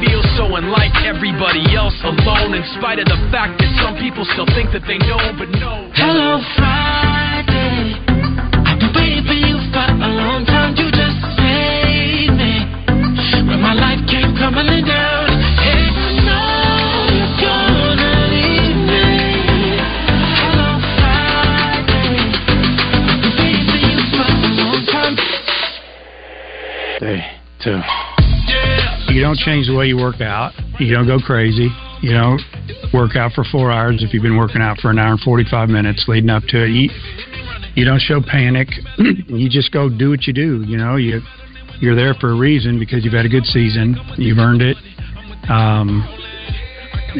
He feels so unlike everybody else alone, in spite of the fact that some people still think that they know, but no. Hello Friday. I've been waiting for you for a long time. You just saved me when my life came crumbling down. And I know gonna leave me. Hello Friday. I've been waiting for you for a long time. Day two. You don't change the way you work out. You don't go crazy. You don't work out for four hours if you've been working out for an hour and 45 minutes leading up to it. You, you don't show panic. you just go do what you do. You know, you, you're there for a reason because you've had a good season. You've earned it. Um,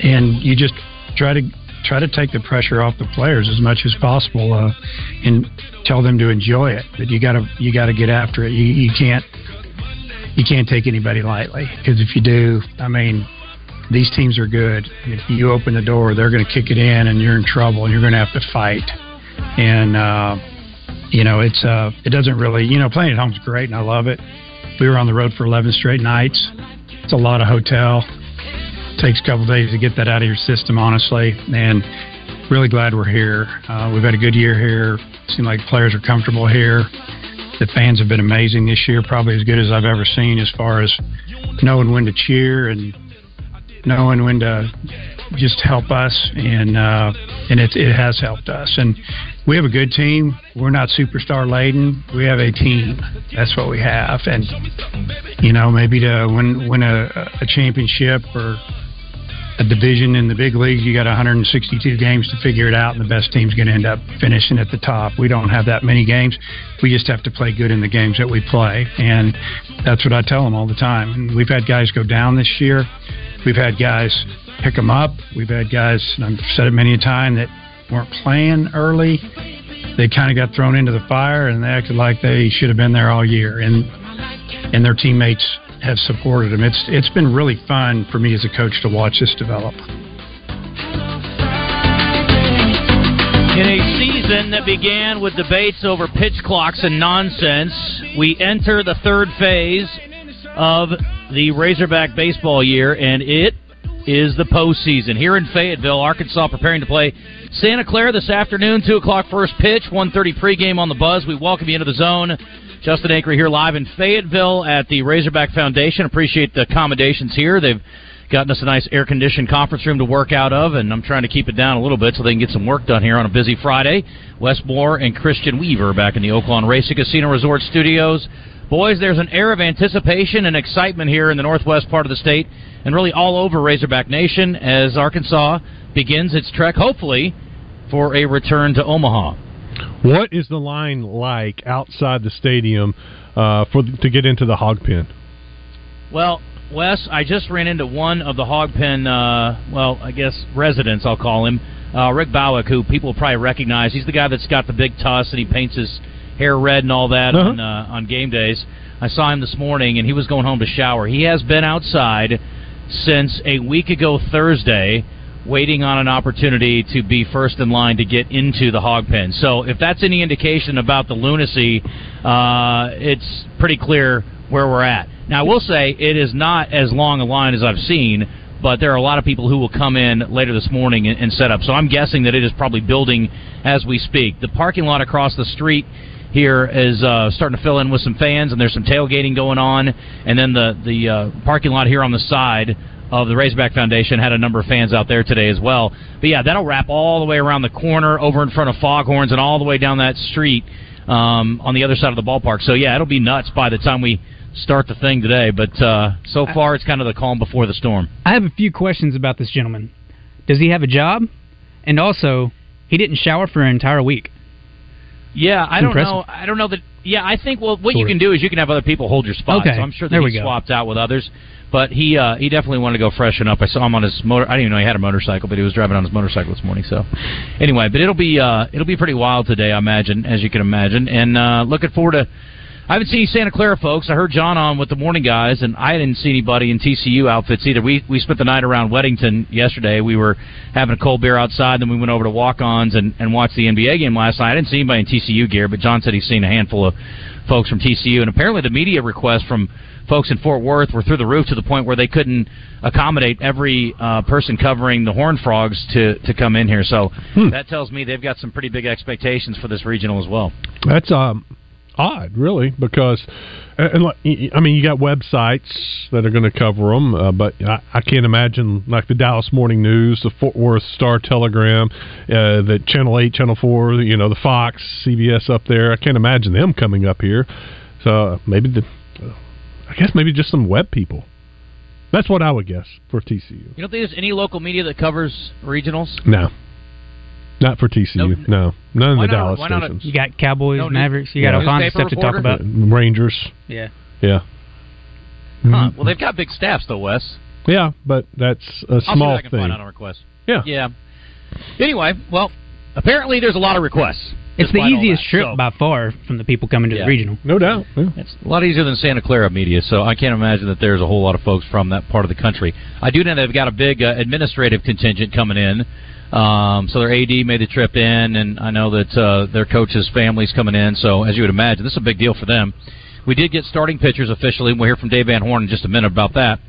and you just try to try to take the pressure off the players as much as possible uh, and tell them to enjoy it. But you got to you got to get after it. You, you can't you can't take anybody lightly because if you do, I mean, these teams are good. If you open the door, they're going to kick it in, and you're in trouble, and you're going to have to fight. And uh, you know, it's uh, it doesn't really, you know, playing at home's great, and I love it. We were on the road for 11 straight nights. It's a lot of hotel. takes a couple days to get that out of your system, honestly, and really glad we're here. Uh, we've had a good year here. Seem like players are comfortable here. The fans have been amazing this year, probably as good as I've ever seen as far as knowing when to cheer and knowing when to just help us, and uh, and it it has helped us. And we have a good team. We're not superstar laden. We have a team. That's what we have. And you know, maybe to win win a, a championship or a division in the big leagues, you got 162 games to figure it out, and the best team's going to end up finishing at the top. We don't have that many games. We just have to play good in the games that we play, and that's what I tell them all the time. And we've had guys go down this year. We've had guys pick them up. We've had guys, and I've said it many a time, that weren't playing early. They kind of got thrown into the fire, and they acted like they should have been there all year. And and their teammates have supported them. It's it's been really fun for me as a coach to watch this develop. In a season that began with debates over pitch clocks and nonsense, we enter the third phase of the Razorback baseball year, and it is the postseason. Here in Fayetteville, Arkansas preparing to play Santa Clara this afternoon, 2 o'clock first pitch, 1.30 pregame on the Buzz. We welcome you into the zone. Justin Acree here live in Fayetteville at the Razorback Foundation. Appreciate the accommodations here. They've gotten us a nice air conditioned conference room to work out of, and I'm trying to keep it down a little bit so they can get some work done here on a busy Friday. Wes Moore and Christian Weaver back in the Oaklawn Racing Casino Resort Studios. Boys, there's an air of anticipation and excitement here in the northwest part of the state and really all over Razorback Nation as Arkansas begins its trek, hopefully, for a return to Omaha. What is the line like outside the stadium uh, for to get into the hog pen? Well, Wes, I just ran into one of the hog pen, uh, well, I guess residents, I'll call him, uh, Rick Bowick, who people probably recognize. He's the guy that's got the big tuss and he paints his hair red and all that Uh-huh. on uh, on game days. I saw him this morning, and he was going home to shower. He has been outside since a week ago Thursday, waiting on an opportunity to be first in line to get into the hog pen. So, if that's any indication about the lunacy, uh, it's pretty clear where we're at. Now, I will say it is not as long a line as I've seen. But there are a lot of people who will come in later this morning and, and set up. So I'm guessing that it is probably building as we speak. The parking lot across the street here is uh, starting to fill in with some fans, and there's some tailgating going on. And then the the uh, parking lot here on the side of the Razorback Foundation had a number of fans out there today as well. But yeah, that'll wrap all the way around the corner, over in front of Foghorns, and all the way down that street. um, on the other side of the ballpark. So yeah, it'll be nuts by the time we start the thing today. But uh, so far, it's kind of the calm before the storm. I have a few questions about this gentleman. Does he have a job? And also, he didn't shower for an entire week. Yeah, I don't Impressive. know. I don't know that. Yeah, I think well, what you can do is you can have other people hold your spot. Okay, So I'm sure that there he swapped out with others. But he uh, he definitely wanted to go freshen up. I saw him on his motor. I didn't even know he had a motorcycle, but he was driving on his motorcycle this morning. So anyway, but it'll be uh, it'll be pretty wild today, I imagine, as you can imagine. And uh, looking forward to. I haven't seen Santa Clara folks. I heard John on with the morning guys, and I didn't see anybody in TCU outfits either. We we spent the night around Wedington yesterday. We were having a cold beer outside, then we went over to walk-ons and, and watched the NBA game last night. I didn't see anybody in TCU gear, but John said he's seen a handful of folks from TCU, and apparently the media requests from folks in Fort Worth were through the roof to the point where they couldn't accommodate every uh, person covering the Horned Frogs to to come in here. So that tells me they've got some pretty big expectations for this regional as well. That's um odd, really, because and like, I mean, you got websites that are going to cover them, uh, but I, I can't imagine like the Dallas Morning News, the Fort Worth Star Telegram, uh, the Channel Eight, Channel Four, you know, the Fox, CBS up there. I can't imagine them coming up here. So maybe the, I guess maybe just some web people. That's what I would guess for TCU. You don't think there's any local media that covers regionals? No, not for TCU. No, none of the not- Dallas why not a- You got Cowboys, No, Mavericks. You got yeah. all kinds of Newspaper stuff to talk about. Rangers. Yeah. Yeah. Huh. Well, they've got big staffs though, Wes. Yeah, but that's a I'll see small I can thing. find out on request. Yeah. Yeah. Anyway, well, apparently there's a lot of requests. It's the easiest that, trip so- by far from the people coming to Yeah. the regional. No doubt. Yeah. It's a lot easier than Santa Clara media, so I can't imagine that there's a whole lot of folks from that part of the country. I do know they've got a big uh, administrative contingent coming in. Um, so their AD made the trip in, and I know that uh, their coaches' families coming in. So as you would imagine, this is a big deal for them. We did get starting pitchers officially, and we'll hear from Dave Van Horn in just a minute about that.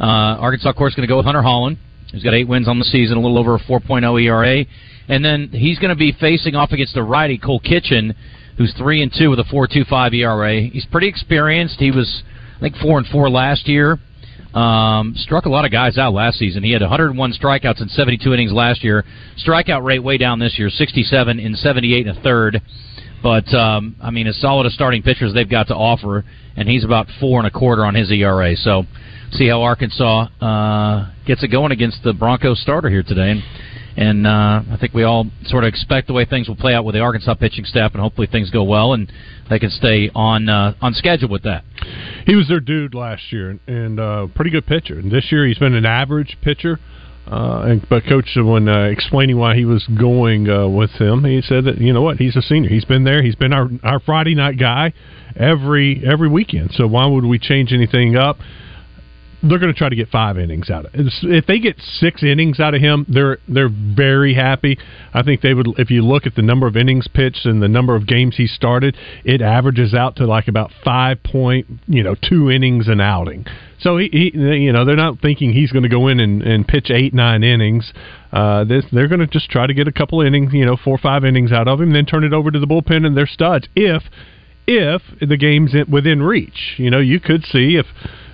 Uh, Arkansas, of course, going to go with Hunter Hollan. He's got eight wins on the season, a little over a 4.0 ERA, and then he's going to be facing off against a righty Cole Kitchen, who's three and two with a 4.25 ERA. He's pretty experienced. He was, I think, four and four last year. Um, struck a lot of guys out last season. He had 101 strikeouts in 72 innings last year. Strikeout rate way down this year, 67 in 78 and a third. But um, I mean, as solid a starting pitcher as they've got to offer, and he's about four and a quarter on his ERA. So, see how Arkansas uh, gets it going against the Broncos starter here today. And, and uh, I think we all sort of expect the way things will play out with the Arkansas pitching staff, and hopefully things go well and they can stay on uh, on schedule with that. He was their dude last year, and uh, pretty good pitcher. And this year, he's been an average pitcher. Uh, and, but coach, when uh, explaining why he was going uh, with him, he said that you know what, he's a senior. He's been there. He's been our our Friday night guy every every weekend. So why would we change anything up? They're going to try to get five innings out of it. If they get six innings out of him, they're they're very happy. I think they would. If you look at the number of innings pitched and the number of games he started, it averages out to like about five point, you know, two innings an outing. So he, he you know, they're not thinking he's going to go in and, and pitch eight nine innings. Uh, this, they're going to just try to get a couple innings, you know, four five innings out of him, then turn it over to the bullpen and their studs. If if the game's within reach. You know, you could see if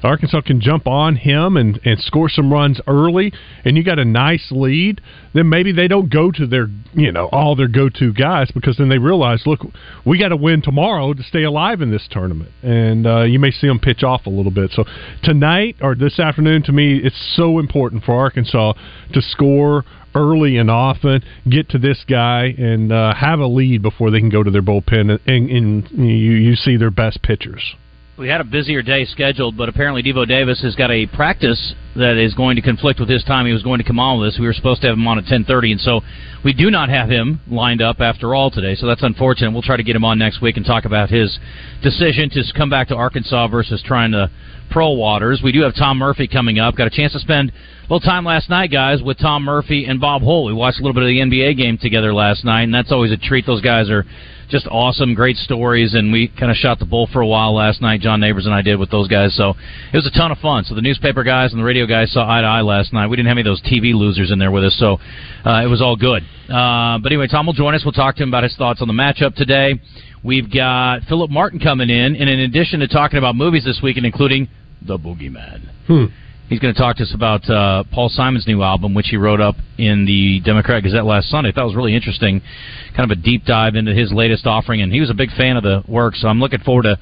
Arkansas can jump on him and, and score some runs early, and you got a nice lead, then maybe they don't go to their, you know, all their go to guys because then they realize, look, we got to win tomorrow to stay alive in this tournament. And uh, you may see them pitch off a little bit. So tonight or this afternoon, to me, it's so important for Arkansas to score early and often, get to this guy, and uh, have a lead before they can go to their bullpen and, and, and you, you see their best pitchers. We had a busier day scheduled, but apparently Devo Davis has got a practice that is going to conflict with his time. He was going to come on with us. We were supposed to have him on at 10:30, and so we do not have him lined up after all today. So that's unfortunate. We'll try to get him on next week and talk about his decision to come back to Arkansas versus trying to pro waters. We do have Tom Murphy coming up. Got a chance to spend little time last night, guys, with Tom Murphy and Bob Holt. We watched a little bit of the NBA game together last night, and that's always a treat. Those guys are just awesome, great stories, and we kind of shot the bull for a while last night. John Neighbors and I did with those guys, so it was a ton of fun. So the newspaper guys and the radio guys saw eye to eye last night. We didn't have any of those TV losers in there with us, so uh, it was all good. Uh, but anyway, Tom will join us. We'll talk to him about his thoughts on the matchup today. We've got Philip Martin coming in, and in addition to talking about movies this weekend, including The Boogeyman. Hmm. He's going to talk to us about uh, Paul Simon's new album, which he wrote up in the Democrat Gazette last Sunday. I thought was really interesting, kind of a deep dive into his latest offering, and he was a big fan of the work. So I'm looking forward to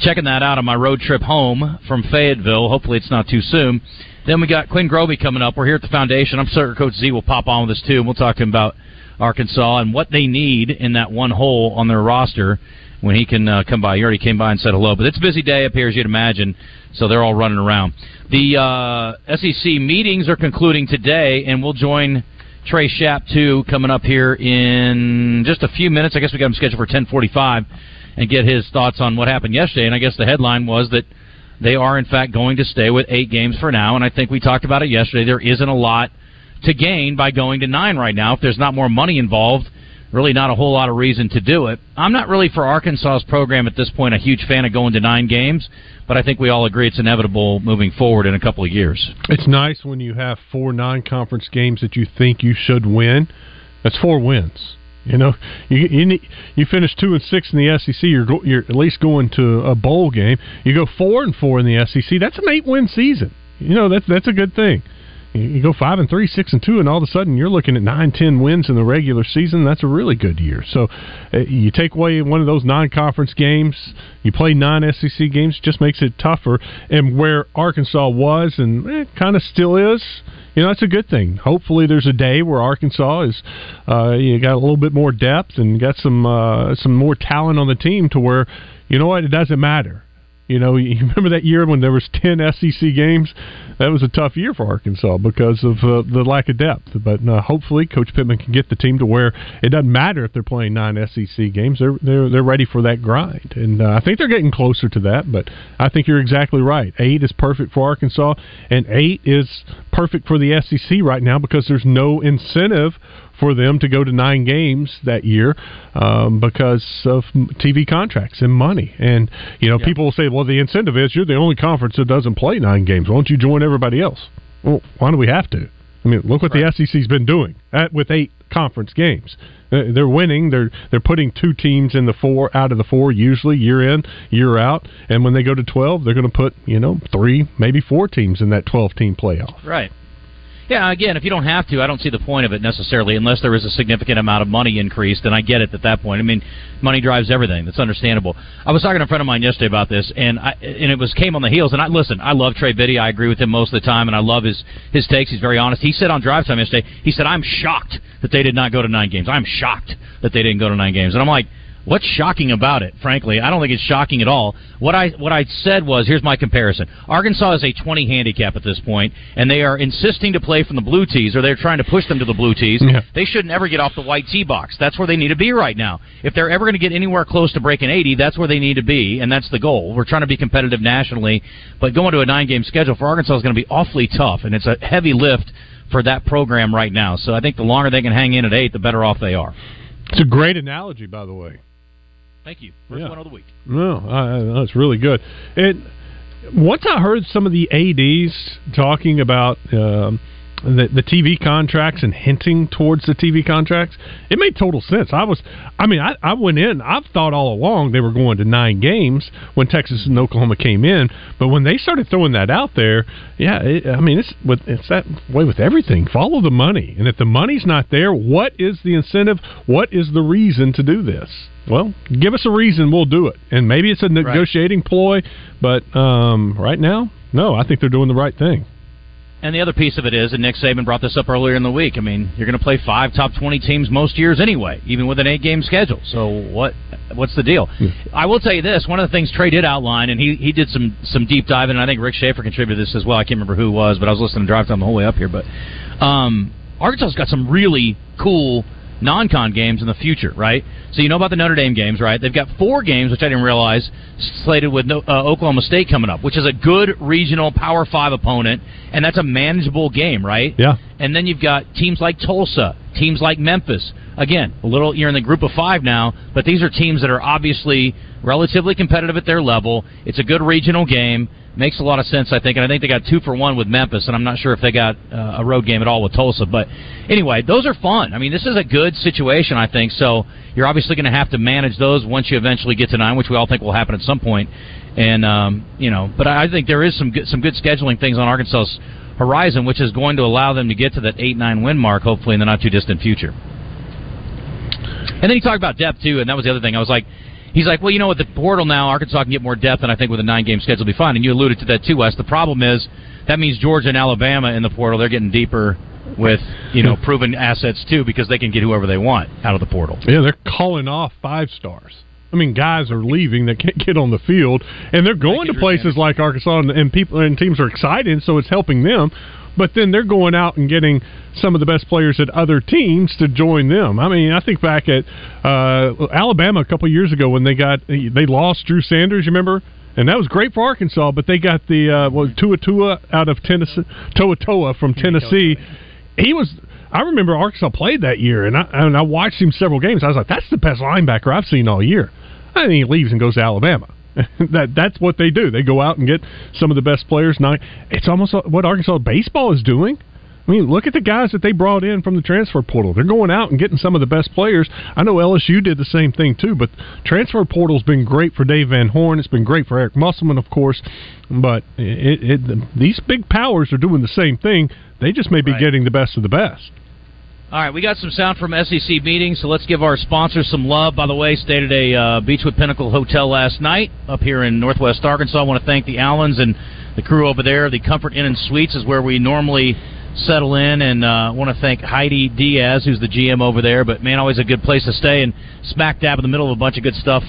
checking that out on my road trip home from Fayetteville. Hopefully, it's not too soon. Then we got Quinn Grovey coming up. We're here at the foundation. I'm certain Coach Z will pop on with us too, and we'll talk to him about Arkansas and what they need in that one hole on their roster when he can uh, come by. He already came by and said hello, but it's a busy day up here, as you'd imagine, so they're all running around. The uh, SEC meetings are concluding today, and we'll join Trey Schapp, too, coming up here in just a few minutes. I guess we got him scheduled for 1045 and get his thoughts on what happened yesterday. And I guess the headline was that they are, in fact, going to stay with eight games for now, and I think we talked about it yesterday. There isn't a lot to gain by going to nine right now. If there's not more money involved, really not a whole lot of reason to do it. I'm not really for Arkansas's program at this point a huge fan of going to nine games, but I think we all agree it's inevitable moving forward in a couple of years. It's nice when you have four non-conference games that you think you should win. That's four wins. You know, you you, need, you finish two and six in the SEC. You're go, you're at least going to a bowl game. You go four and four in the SEC. That's an eight-win season. You know, that's that's a good thing. You go five and three, six and two, and all of a sudden you're looking at nine, ten wins in the regular season. That's a really good year. So uh, you take away one of those non-conference games, you play non-SEC games, just makes it tougher. And where Arkansas was and eh, kind of still is, you know, that's a good thing. Hopefully, there's a day where Arkansas is uh, you got a little bit more depth and got some uh, some more talent on the team to where you know what it doesn't matter. You know, you remember that year when there was ten SEC games? That was a tough year for Arkansas because of uh, the lack of depth. But uh, hopefully, Coach Pittman can get the team to where it doesn't matter if they're playing nine SEC games. They're they're they're ready for that grind, and uh, I think they're getting closer to that. But I think you're exactly right. Eight is perfect for Arkansas, and eight is perfect for the SEC right now because there's no incentive for them to go to nine games that year um, because of TV contracts and money. And you know, Yeah. people will say, "Well, the incentive is you're the only conference that doesn't play nine games. Why don't you join everybody else?" Well, why do we have to? I mean, look what the SEC's been doing at, with eight conference games. They're winning. They're they're putting two teams in the four out of the four usually year in year out. And when they go to twelve, they're going to put you know three maybe four teams in that twelve team playoff. Right. Yeah, again, if you don't have to, I don't see the point of it necessarily, unless there is a significant amount of money increased, and I get it at that point. I mean, money drives everything. That's understandable. I was talking to a friend of mine yesterday about this, and I, and it was came on the heels. And I listen, I love Trey Biddy. I agree with him most of the time, and I love his his takes. He's very honest. He said on drive time yesterday, he said, "I'm shocked that they did not go to nine games. I'm shocked that they didn't go to nine games." And I'm like. What's shocking about it? Frankly, I don't think it's shocking at all. What I what I said was, here's my comparison. Arkansas is a 20 handicap at this point, and they are insisting to play from the blue tees, or they're trying to push them to the blue tees. Yeah. They shouldn't ever get off the white tee box. That's where they need to be right now. If they're ever going to get anywhere close to breaking 80, that's where they need to be, and that's the goal. We're trying to be competitive nationally, but going to a nine game schedule for Arkansas is going to be awfully tough, and it's a heavy lift for that program right now. So I think the longer they can hang in at eight, the better off they are. It's a great analogy, by the way. Thank you. First Yeah. one of the week. No, I, that's really good. And once I heard some of the ads talking about um, the, the TV contracts and hinting towards the TV contracts, it made total sense. I was, I mean, I, I went in. I've thought all along they were going to nine games when Texas and Oklahoma came in, but when they started throwing that out there, yeah, it, I mean, it's with it's that way with everything. Follow the money, and if the money's not there, what is the incentive? What is the reason to do this? Well, give us a reason, we'll do it. And maybe it's a negotiating ploy, but um, right now, no, I think they're doing the right thing. And the other piece of it is, and Nick Saban brought this up earlier in the week. I mean, you're going to play five top twenty teams most years anyway, even with an eight game schedule. So what? What's the deal? I will tell you this: one of the things Trey did outline, and he he did some some deep diving, and I think Rick Schaeffer contributed this as well. I can't remember who it was, but I was listening to Drive Time the whole way up here. But um, Arkansas's got some really cool non-con games in the future, right? So you know about the Notre Dame games, right? They've got four games, which I didn't realize, slated with no, uh, Oklahoma State coming up, which is a good regional Power Five opponent, and that's a manageable game, right? Yeah. And then you've got teams like Tulsa, teams like Memphis. Again, a little you're in the group of five now, but these are teams that are obviously relatively competitive at their level. It's a good regional game. Makes a lot of sense, I think, and I think they got two for one with Memphis, and I'm not sure if they got uh, a road game at all with Tulsa. But anyway, those are fun. I mean, this is a good situation, I think. So you're obviously going to have to manage those once you eventually get to nine, which we all think will happen at some point. And um, you know, but I think there is some good, some good scheduling things on Arkansas's horizon, which is going to allow them to get to that eight nine win mark, hopefully in the not too distant future. And then he talked about depth too, and that was the other thing. I was like, he's like, well, you know, with the portal now, Arkansas can get more depth, and I think with a nine game schedule, will be fine. And you alluded to that too, Wes. The problem is that means Georgia and Alabama in the portal, they're getting deeper with you know proven assets too because they can get whoever they want out of the portal. Yeah, they're calling off five stars. I mean, guys are leaving that can't get on the field, and they're going to places like Arkansas, and, and people and teams are excited, so it's helping them. But then they're going out and getting some of the best players at other teams to join them. I mean, I think back at uh, Alabama a couple years ago when they got they lost Drew Sanders. You remember? And that was great for Arkansas, but they got the uh, well, Tua Tua out of Tennessee, Toa Toa from Tennessee. He was I remember Arkansas played that year, and I and I watched him several games. I was like, that's the best linebacker I've seen all year. And he leaves and goes to Alabama. that that's what they do. They go out and get some of the best players. Now it's almost what Arkansas baseball is doing. I mean, look at the guys that they brought in from the transfer portal. They're going out and getting some of the best players. I know LSU did the same thing too, but transfer portal's been great for Dave Van Horn. It's been great for Eric Musselman, of course. But it, it, these big powers are doing the same thing. They just may be Right. getting the best of the best. All right, we got some sound from SEC meetings, so let's give our sponsors some love. By the way, stayed at a uh, Beechwood Pinnacle Hotel last night up here in Northwest Arkansas. I want to thank the Allens and the crew over there. The Comfort Inn and Suites is where we normally settle in, and uh, want to thank Heidi Diaz, who's the GM over there. But man, always a good place to stay, and smack dab in the middle of a bunch of good stuff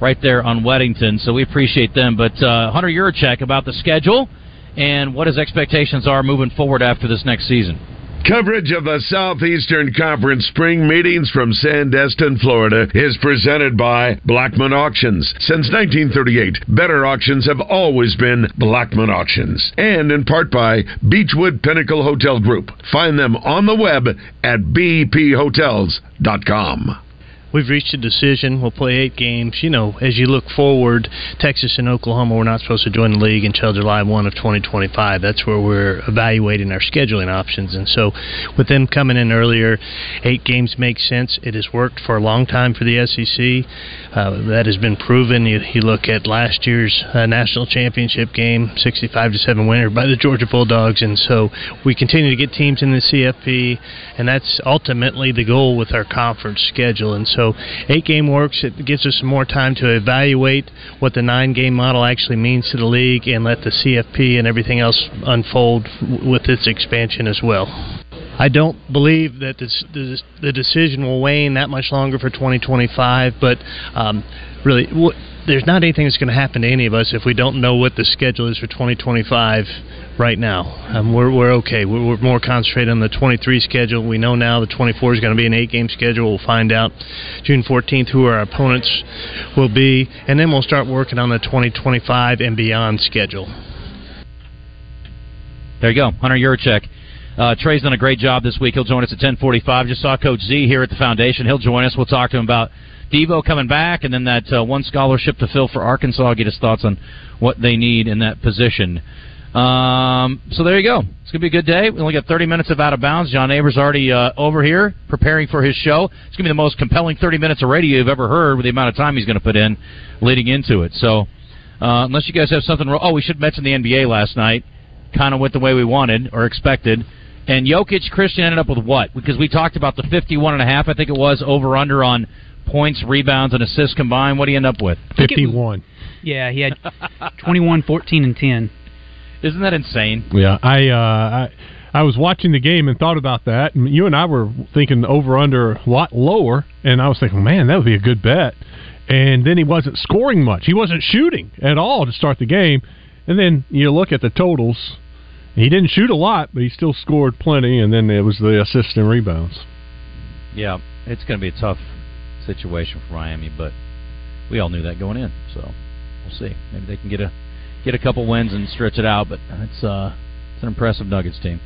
right there on Wedington. So we appreciate them. But uh, Hunter Yurachek about the schedule and what his expectations are moving forward after this next season. Coverage of the Southeastern Conference spring meetings from Sandestin, Florida is presented by Blackmon Auctions. Since 1938, better auctions have always been Blackmon Auctions. And in part by Beechwood Pinnacle Hotel Group. Find them on the web at bphotels.com. We've reached a decision. We'll play eight games. You know, as you look forward, Texas and Oklahoma, we're not supposed to join the league until July 1 of 2025. That's where we're evaluating our scheduling options. And so, with them coming in earlier, eight games makes sense. It has worked for a long time for the SEC. Uh, that has been proven. You, you look at last year's uh, national championship game, 65 to 7 winner by the Georgia Bulldogs. And so, we continue to get teams in the CFP, and that's ultimately the goal with our conference schedule. And so, eight game works. It gives us more time to evaluate what the nine game model actually means to the league and let the CFP and everything else unfold with its expansion as well. I don't believe that this, this, the decision will wane that much longer for 2025, but um, really, w- there's not anything that's going to happen to any of us if we don't know what the schedule is for 2025 right now. Um, we're, we're okay. We're, we're more concentrated on the 23 schedule. We know now the 24 is going to be an eight game schedule. We'll find out June 14th who our opponents will be, and then we'll start working on the 2025 and beyond schedule. There you go, Hunter Yurachek. Uh, Trey's done a great job this week. He'll join us at 10:45. Just saw Coach Z here at the foundation. He'll join us. We'll talk to him about Devo coming back, and then that uh, one scholarship to fill for Arkansas. Get his thoughts on what they need in that position. Um, so there you go. It's gonna be a good day. We only got 30 minutes of out of bounds. John Neighbors already uh, over here preparing for his show. It's gonna be the most compelling 30 minutes of radio you've ever heard with the amount of time he's gonna put in leading into it. So uh, unless you guys have something, ro- oh, we should mention the NBA last night. Kind of went the way we wanted or expected. And Jokic Christian ended up with what? Because we talked about the 51 and a half, I think it was, over under on points, rebounds, and assists combined. What do you end up with? 51. Yeah, he had 21, 14, and 10. Isn't that insane? Yeah, I, uh, I I was watching the game and thought about that. And you and I were thinking over under a lot lower, and I was thinking, man, that would be a good bet. And then he wasn't scoring much. He wasn't shooting at all to start the game. And then you look at the totals. He didn't shoot a lot, but he still scored plenty. And then it was the assists and rebounds. Yeah, it's going to be a tough situation for Miami, but we all knew that going in. So we'll see. Maybe they can get a get a couple wins and stretch it out. But it's uh, it's an impressive Nuggets team.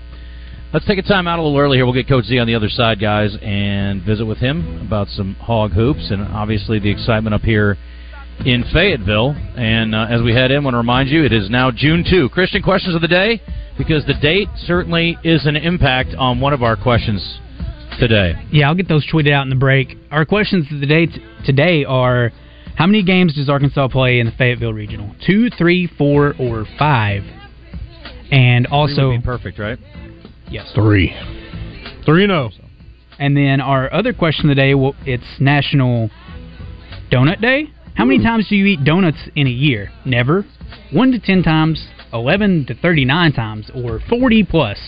Let's take a time out a little early here. We'll get Coach Z on the other side, guys, and visit with him about some hog hoops and obviously the excitement up here in Fayetteville. And uh, as we head in, I want to remind you it is now June 2. Christian questions of the day, because the date certainly is an impact on one of our questions today. Yeah, I'll get those tweeted out in the break. Our questions of the day t- today are: How many games does Arkansas play in the Fayetteville Regional? Two, three, four, or five? And also, would be perfect, right? Yes, three, three and oh. zero. And then our other question of the day: well, It's National Donut Day. How Hmm. many times do you eat donuts in a year? Never. One to ten times. Eleven to thirty-nine times, or forty plus.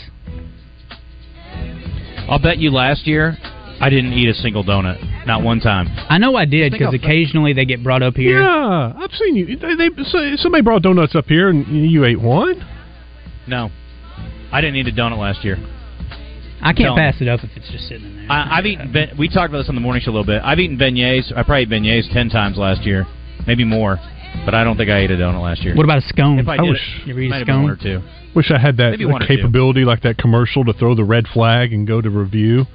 I'll bet you last year I didn't eat a single donut, not one time. I know I did because occasionally they get brought up here. Yeah, I've seen you. They, they somebody brought donuts up here, and you ate one. No, I didn't eat a donut last year. I can't Tell me. pass it up if it's just sitting in there. I, I've eaten. Ben, we talked about this on the morning show a little bit. I've eaten beignets. I probably ate beignets ten times last year, maybe more. But I don't think I ate a donut last year. What about a scone? If I I did, wish- it, you eat a might have been scone? one or two. Wish I had that Maybe one capability, like that commercial, to throw the red flag and go to review.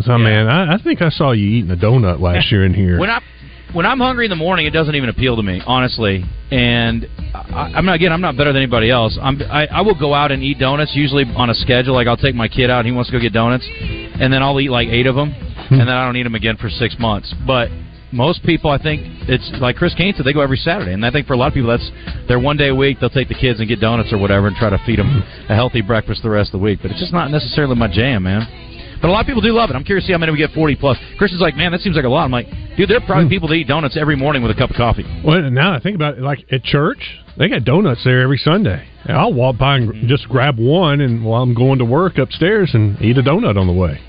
So, man, I, I think I saw you eating a donut last year in here. When I when I'm hungry in the morning, it doesn't even appeal to me, honestly. And I, I'm not again. I'm not better than anybody else. I'm, I, I will go out and eat donuts usually on a schedule. Like I'll take my kid out, he wants to go get donuts, and then I'll eat like eight of them, hmm. and then I don't eat them again for six months. But most people, I think it's like Chris Kane said, they go every Saturday, and I think for a lot of people, that's their one day a week. They'll take the kids and get donuts or whatever, and try to feed them a healthy breakfast the rest of the week. But it's just not necessarily my jam, man. But a lot of people do love it. I'm curious to see how many we get 40 plus. Christian's like, man, that seems like a lot. I'm like, dude, there are probably people that eat donuts every morning with a cup of coffee. Well, now I think about it, like at church, they got donuts there every Sunday. And I'll walk by and Mm-hmm. just grab one, and while I'm going to work upstairs, and eat a donut on the way.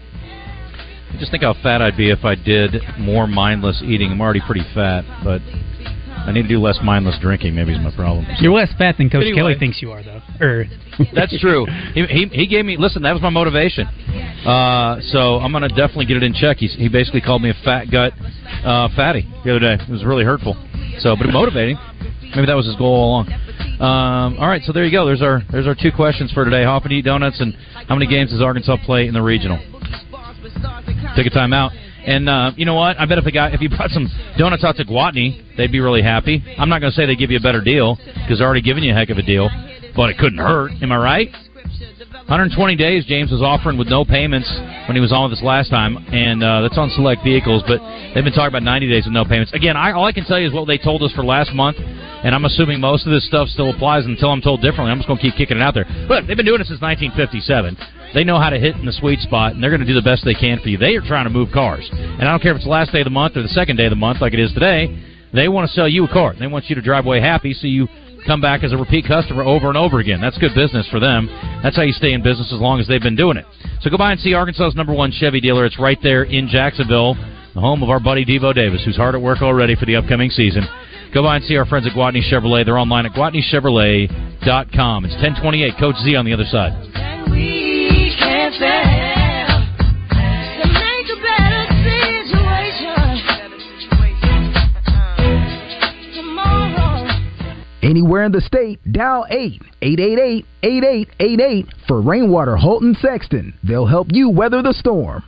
I just think how fat I'd be if I did more mindless eating. I'm already pretty fat, but I need to do less mindless drinking. Maybe is my problem. You're less fat than Coach Anyway. Kelly thinks you are, though. Er, That's true. He, he he gave me listen. That was my motivation. Uh, so I'm gonna definitely get it in check. He's, he basically called me a fat gut uh, fatty the other day. It was really hurtful. So, but motivating. Maybe that was his goal all along. Um, all right, so there you go. There's our there's our two questions for today. You eat donuts, and how many games does Arkansas play in the regional? Take a time out. And uh, you know what? I bet if the guy, if you brought some donuts out to Gwatney, they'd be really happy. I'm not going to say they give you a better deal because they're already giving you a heck of a deal, but it couldn't hurt. Am I right? 120 days James was offering with no payments when he was on with us last time, and uh, that's on select vehicles. But they've been talking about 90 days with no payments. Again, I, all I can tell you is what they told us for last month, and I'm assuming most of this stuff still applies until I'm told differently. I'm just going to keep kicking it out there. But they've been doing it since 1957. They know how to hit in the sweet spot, and they're going to do the best they can for you. They are trying to move cars, and I don't care if it's the last day of the month or the second day of the month, like it is today. They want to sell you a car. They want you to drive away happy, so you come back as a repeat customer over and over again. That's good business for them. That's how you stay in business as long as they've been doing it. So go by and see Arkansas's number one Chevy dealer. It's right there in Jacksonville, the home of our buddy Devo Davis, who's hard at work already for the upcoming season. Go by and see our friends at Gwatney Chevrolet. They're online at GwatneyChevrolet.com. It's 1028. Coach Z on the other side. Anywhere in the state, dial 8 888 8888 for Rainwater Holt and Sexton. They'll help you weather the storm.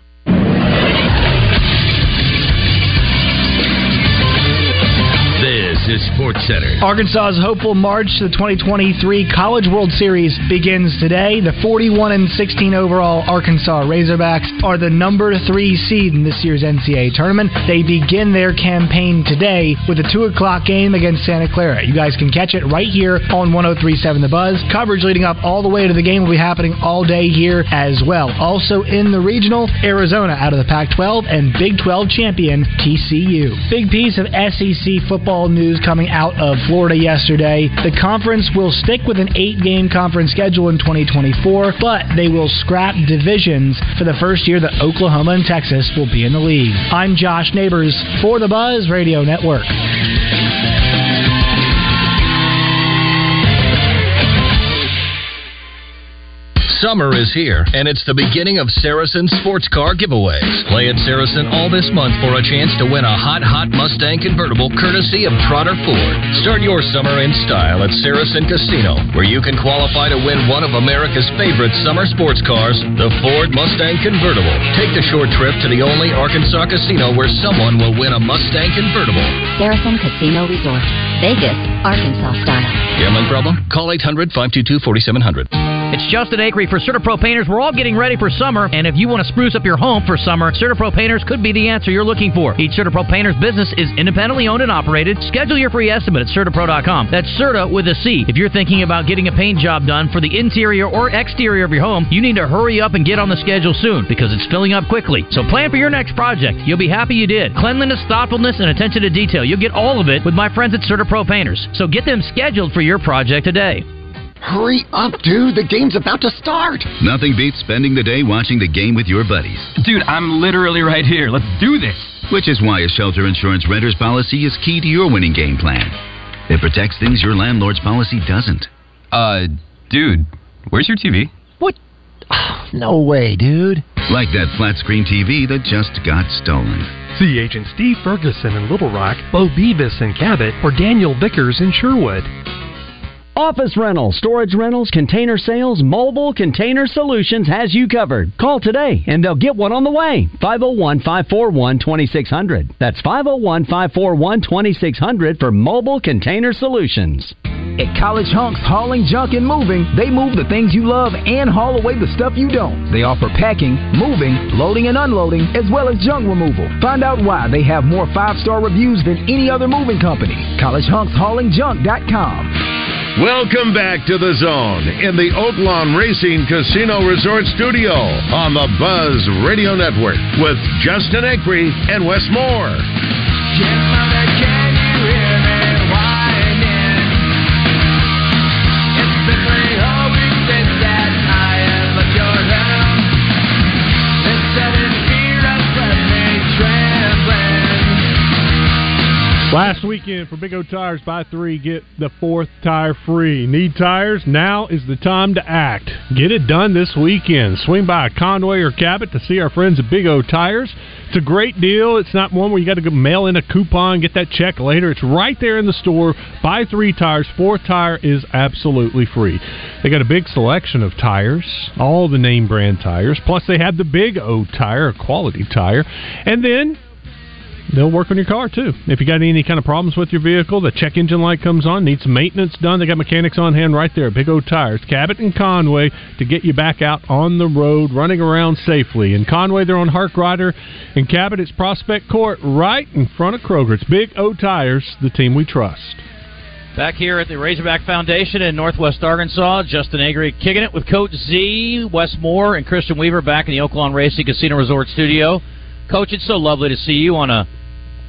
This Sports Center. Arkansas's hopeful march to the 2023 College World Series begins today. The 41 and 16 overall Arkansas Razorbacks are the number three seed in this year's NCAA tournament. They begin their campaign today with a 2 o'clock game against Santa Clara. You guys can catch it right here on 1037 The Buzz. Coverage leading up all the way to the game will be happening all day here as well. Also in the regional, Arizona out of the Pac 12 and Big 12 champion TCU. Big piece of SEC football news coming out of Florida yesterday. The conference will stick with an eight game conference schedule in 2024, but they will scrap divisions for the first year that Oklahoma and Texas will be in the league. I'm Josh Neighbors for the Buzz Radio Network. Summer is here, and it's the beginning of Saracen sports car giveaways. Play at Saracen all this month for a chance to win a hot, hot Mustang convertible courtesy of Trotter Ford. Start your summer in style at Saracen Casino, where you can qualify to win one of America's favorite summer sports cars, the Ford Mustang convertible. Take the short trip to the only Arkansas casino where someone will win a Mustang convertible. Saracen Casino Resort, Vegas, Arkansas style. Gambling problem? Call 800 522 4700. It's Justin Acree for CertaPro Painters. We're all getting ready for summer, and if you want to spruce up your home for summer, CertaPro Painters could be the answer you're looking for. Each CertaPro Painters business is independently owned and operated. Schedule your free estimate at CertaPro.com. That's Certa with a C. If you're thinking about getting a paint job done for the interior or exterior of your home, you need to hurry up and get on the schedule soon because it's filling up quickly. So plan for your next project. You'll be happy you did. Cleanliness, thoughtfulness, and attention to detail. You'll get all of it with my friends at CertaPro Painters. So get them scheduled for your project today. Hurry up, dude. The game's about to start. Nothing beats spending the day watching the game with your buddies. Dude, I'm literally right here. Let's do this. Which is why a shelter insurance renter's policy is key to your winning game plan. It protects things your landlord's policy doesn't. Uh, dude, where's your TV? What? No way, dude. Like that flat screen TV that just got stolen. See Agent Steve Ferguson in Little Rock, Bo Beavis in Cabot, or Daniel Vickers in Sherwood. Office rentals, storage rentals, container sales, mobile container solutions has you covered. Call today and they'll get one on the way. 501 541 2600. That's 501 541 2600 for mobile container solutions. At College Hunks Hauling Junk and Moving, they move the things you love and haul away the stuff you don't. They offer packing, moving, loading and unloading, as well as junk removal. Find out why they have more five star reviews than any other moving company. CollegeHunksHaulingJunk.com. Welcome back to the zone in the Oaklawn Racing Casino Resort Studio on the Buzz Radio Network with Justin Acree and Wes Moore. Last weekend for Big O Tires, buy three, get the fourth tire free. Need tires? Now is the time to act. Get it done this weekend. Swing by Conway or Cabot to see our friends at Big O Tires. It's a great deal. It's not one where you got to go mail in a coupon, get that check later. It's right there in the store. Buy three tires. Fourth tire is absolutely free. They got a big selection of tires, all the name brand tires. Plus, they have the Big O tire, a quality tire. And then They'll work on your car too. If you got any kind of problems with your vehicle, the check engine light comes on, needs some maintenance done, they got mechanics on hand right there. Big O Tires, Cabot and Conway to get you back out on the road, running around safely. In Conway, they're on Harkrider. In Cabot, it's Prospect Court, right in front of Kroger. It's Big O Tires, the team we trust. Back here at the Razorback Foundation in Northwest Arkansas, Justin Acree kicking it with Coach Z, Wes Moore, and Christian Weaver back in the Oaklawn Racing Casino Resort Studio. Coach, it's so lovely to see you on a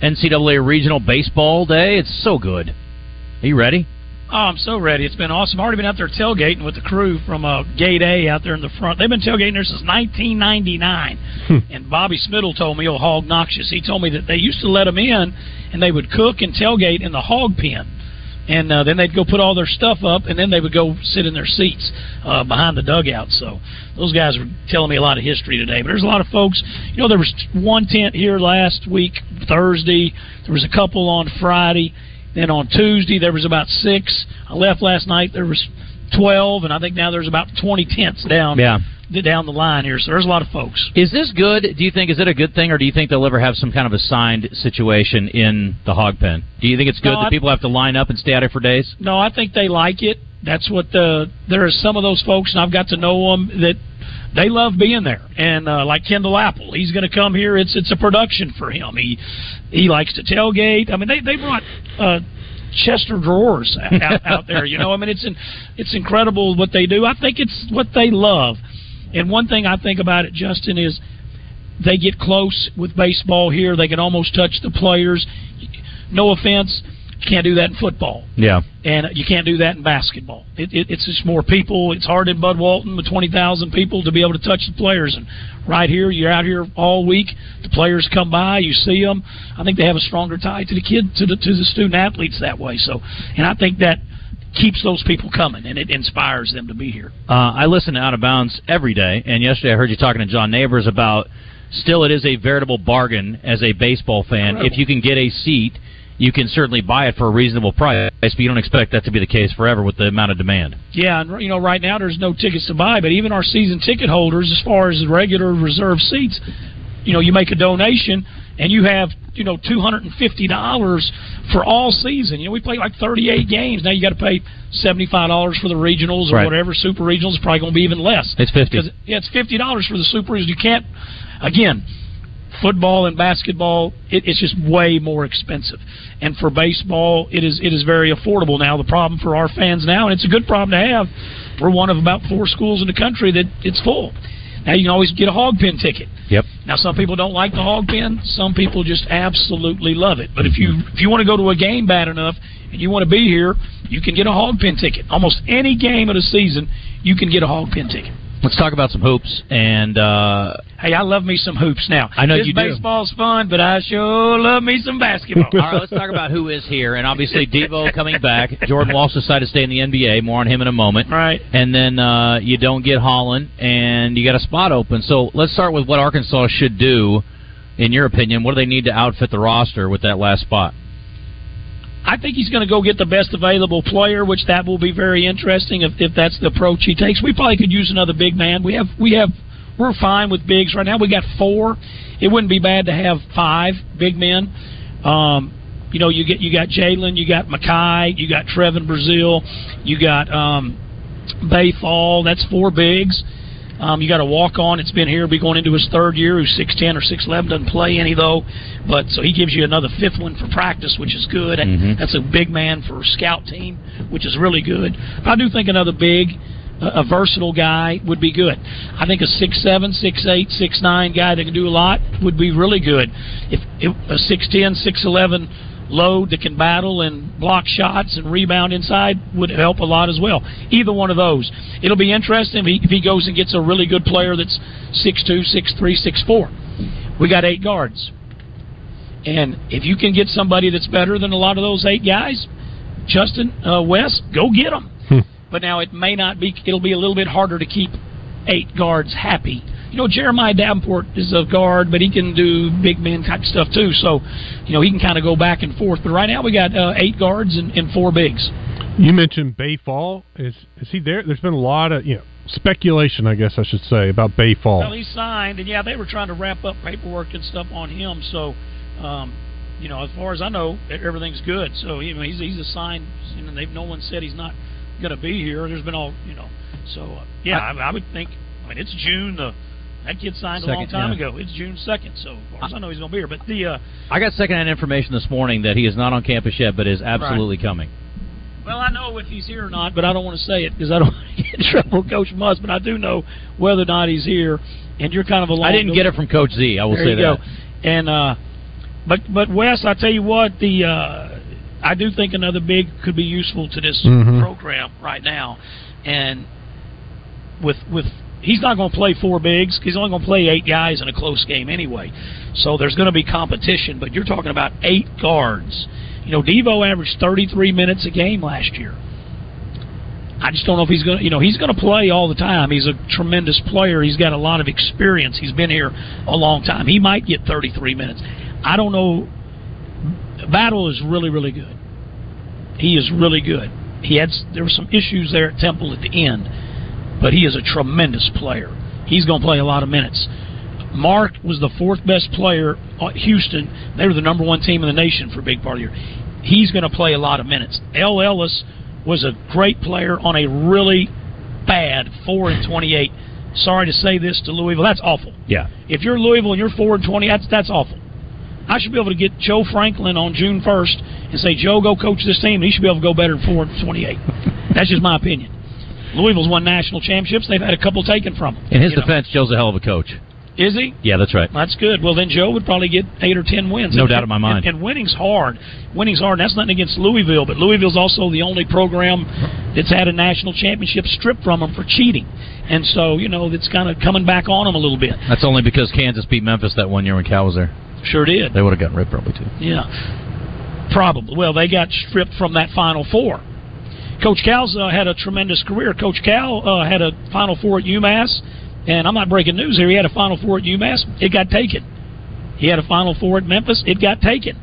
NCAA Regional Baseball Day. It's so good. Are you ready? Oh, I'm so ready. It's been awesome. I've already been out there tailgating with the crew from uh, Gate A out there in the front. They've been tailgating there since 1999. and Bobby Smittle told me, oh, hog noxious. He told me that they used to let them in and they would cook and tailgate in the hog pen. And uh, then they'd go put all their stuff up, and then they would go sit in their seats uh, behind the dugout. So those guys were telling me a lot of history today. But there's a lot of folks. You know, there was one tent here last week, Thursday. There was a couple on Friday. Then on Tuesday there was about six. I left last night. There was twelve, and I think now there's about twenty tents down. Yeah. Down the line here, so there's a lot of folks. Is this good? Do you think is it a good thing, or do you think they'll ever have some kind of assigned situation in the hog pen? Do you think it's good No, that I- people have to line up and stay out there for days? No, I think they like it. That's what the there are some of those folks, and I've got to know them that they love being there. And uh, like Kendall Apple, he's going to come here. It's it's a production for him. He he likes to tailgate. I mean, they they brought. Uh, Chester drawers out, out there, you know. I mean, it's in, it's incredible what they do. I think it's what they love. And one thing I think about it, Justin, is they get close with baseball here. They can almost touch the players. No offense, can't do that in football Yeah. and you can't do that in basketball. It, it, it's just more people. It's hard in Bud Walton with twenty thousand people to be able to touch the players. And right here, you're out here all week. The players come by, you see them. I think they have a stronger tie to the kid, to the to the student athletes that way. So, and I think that keeps those people coming and it inspires them to be here. Uh, I listen to Out of Bounds every day, and yesterday I heard you talking to John Neighbors about. Still, it is a veritable bargain as a baseball fan. Incredible. If you can get a seat, you can certainly buy it for a reasonable price, but you don't expect that to be the case forever with the amount of demand. Yeah, and you know, right now there's no tickets to buy, but even our season ticket holders, as far as the regular reserve seats, you know, you make a donation and you have you know two hundred and fifty dollars for all season. You know, we play like thirty eight games. Now you got to pay seventy five dollars for the regionals or Right. whatever. Super regionals probably going to be even less. It's 50. Yeah, it's fifty dollars for the super regionals. You can't again. Football and basketball, it, it's just way more expensive, and for baseball, it is it is very affordable now. The problem for our fans now, and it's a good problem to have. We're one of about four schools in the country that it's full. Now you can always get a hog pen ticket. Yep. Now some people don't like the hog pen. Some people just absolutely love it. But if you mm-hmm. if you want to go to a game bad enough and you want to be here, you can get a hog pen ticket. Almost any game of the season, you can get a hog pen ticket. Let's talk about some hoops and. uh Hey, I love me some hoops now. I know this you do. baseball's fun, but I sure love me some basketball. All right, let's talk about who is here, and obviously Devo coming back. Jordan Walsh decided to stay in the NBA. More on him in a moment. Right. And then uh, you don't get Holland, and you got a spot open. So let's start with what Arkansas should do, in your opinion. What do they need to outfit the roster with that last spot? I think he's going to go get the best available player, which that will be very interesting if, if that's the approach he takes. We probably could use another big man. We have we have we're fine with bigs right now. We got four. It wouldn't be bad to have five big men. Um, you know, you get you got Jalen, you got Makhi, you got Trevon Brazile, you got um, Baye Fall. That's four bigs. Um, you got a walk on. It's been here, be going into his third year. Who's six ten or six eleven? Doesn't play any though, but so he gives you another fifth one for practice, which is good. Mhm. That's a big man for a scout team, which is really good. I do think another big, a, a versatile guy would be good. I think a six seven, six eight, six nine guy that can do a lot would be really good. If, if a six ten, six eleven load that can battle and block shots and rebound inside would help a lot as well. Either one of those. It'll be interesting if he, if he goes and gets a really good player that's six two, six three, six four. We got eight guards. And if you can get somebody that's better than a lot of those eight guys, Justin uh, West, go get them. But now it may not be. It'll be a little bit harder to keep eight guards happy. You know, Jeremiah Davenport is a guard, but he can do big men type stuff too. So, you know, he can kind of go back and forth. But right now we got uh, eight guards and, and four bigs. You mentioned Baye Fall. Is is he there? There's been a lot of you know speculation, I guess I should say, about Baye Fall. Well, he signed, and yeah, they were trying to wrap up paperwork and stuff on him. So, um, you know, as far as I know, everything's good. So, you know, he's he's a signed, and they've no one said he's not going to be here. There's been all, you know, so uh, yeah, I, I would think. I mean, it's June. The that kid signed a long time yeah. ago. It's June second. So, as far as I know, he's going to be here. But the uh, I got secondhand information this morning that he is not on campus yet, but is absolutely coming. Well, I know if he's here or not, but I don't want to say it because I don't want to get in trouble with Coach Muss. But I do know whether or not he's here. And you're kind of along. I didn't get it from Coach Z. I will there say you that. go. And uh, but but Wes, I tell you what, the uh, I do think another big could be useful to this Mhm. program right now. And with with he's not going to play four bigs. He's only going to play eight guys in a close game anyway. So there's going to be competition. But you're talking about eight guards. You know, Devo averaged 33 minutes a game last year. I just don't know if he's going to, you know, he's going to play all the time. He's a tremendous player. He's got a lot of experience. He's been here a long time. He might get 33 minutes. I don't know. Battle is really, really good. He is really good. He had there were some issues there at Temple at the end, but he is a tremendous player. He's going to play a lot of minutes. Mark was the fourth best player at Houston. They were the number one team in the nation for a big part of the year. He's going to play a lot of minutes. El Ellis was a great player on a really bad four and twenty-eight. Sorry to say this to Louisville, that's awful. Yeah. If you're Louisville and you're four and twenty, that's that's awful. I should be able to get Joe Franklin on June first and say, Joe, go coach this team. And he should be able to go better than four and twenty-eight. that's just my opinion. Louisville's won national championships. They've had a couple taken from them. In his you know. defense, Joe's a hell of a coach. is he? Yeah, that's right. That's good. Well, then Joe would probably get eight or ten wins. No And- doubt in my mind. And, and winning's hard. Winning's hard. And that's nothing against Louisville, but Louisville's also the only program that's had a national championship stripped from them for cheating. And so, you know, it's kind of coming back on them a little bit. That's only because Kansas beat Memphis that one year when Cal was there. Sure did. They would have gotten ripped probably too. Yeah. Probably. Well, they got stripped from that Final Four. Coach Cal's uh, had a tremendous career. Coach Cal uh, had a Final Four at UMass, and I'm not breaking news here. He had a Final Four at UMass. It got taken. He had a Final Four at Memphis. It got taken.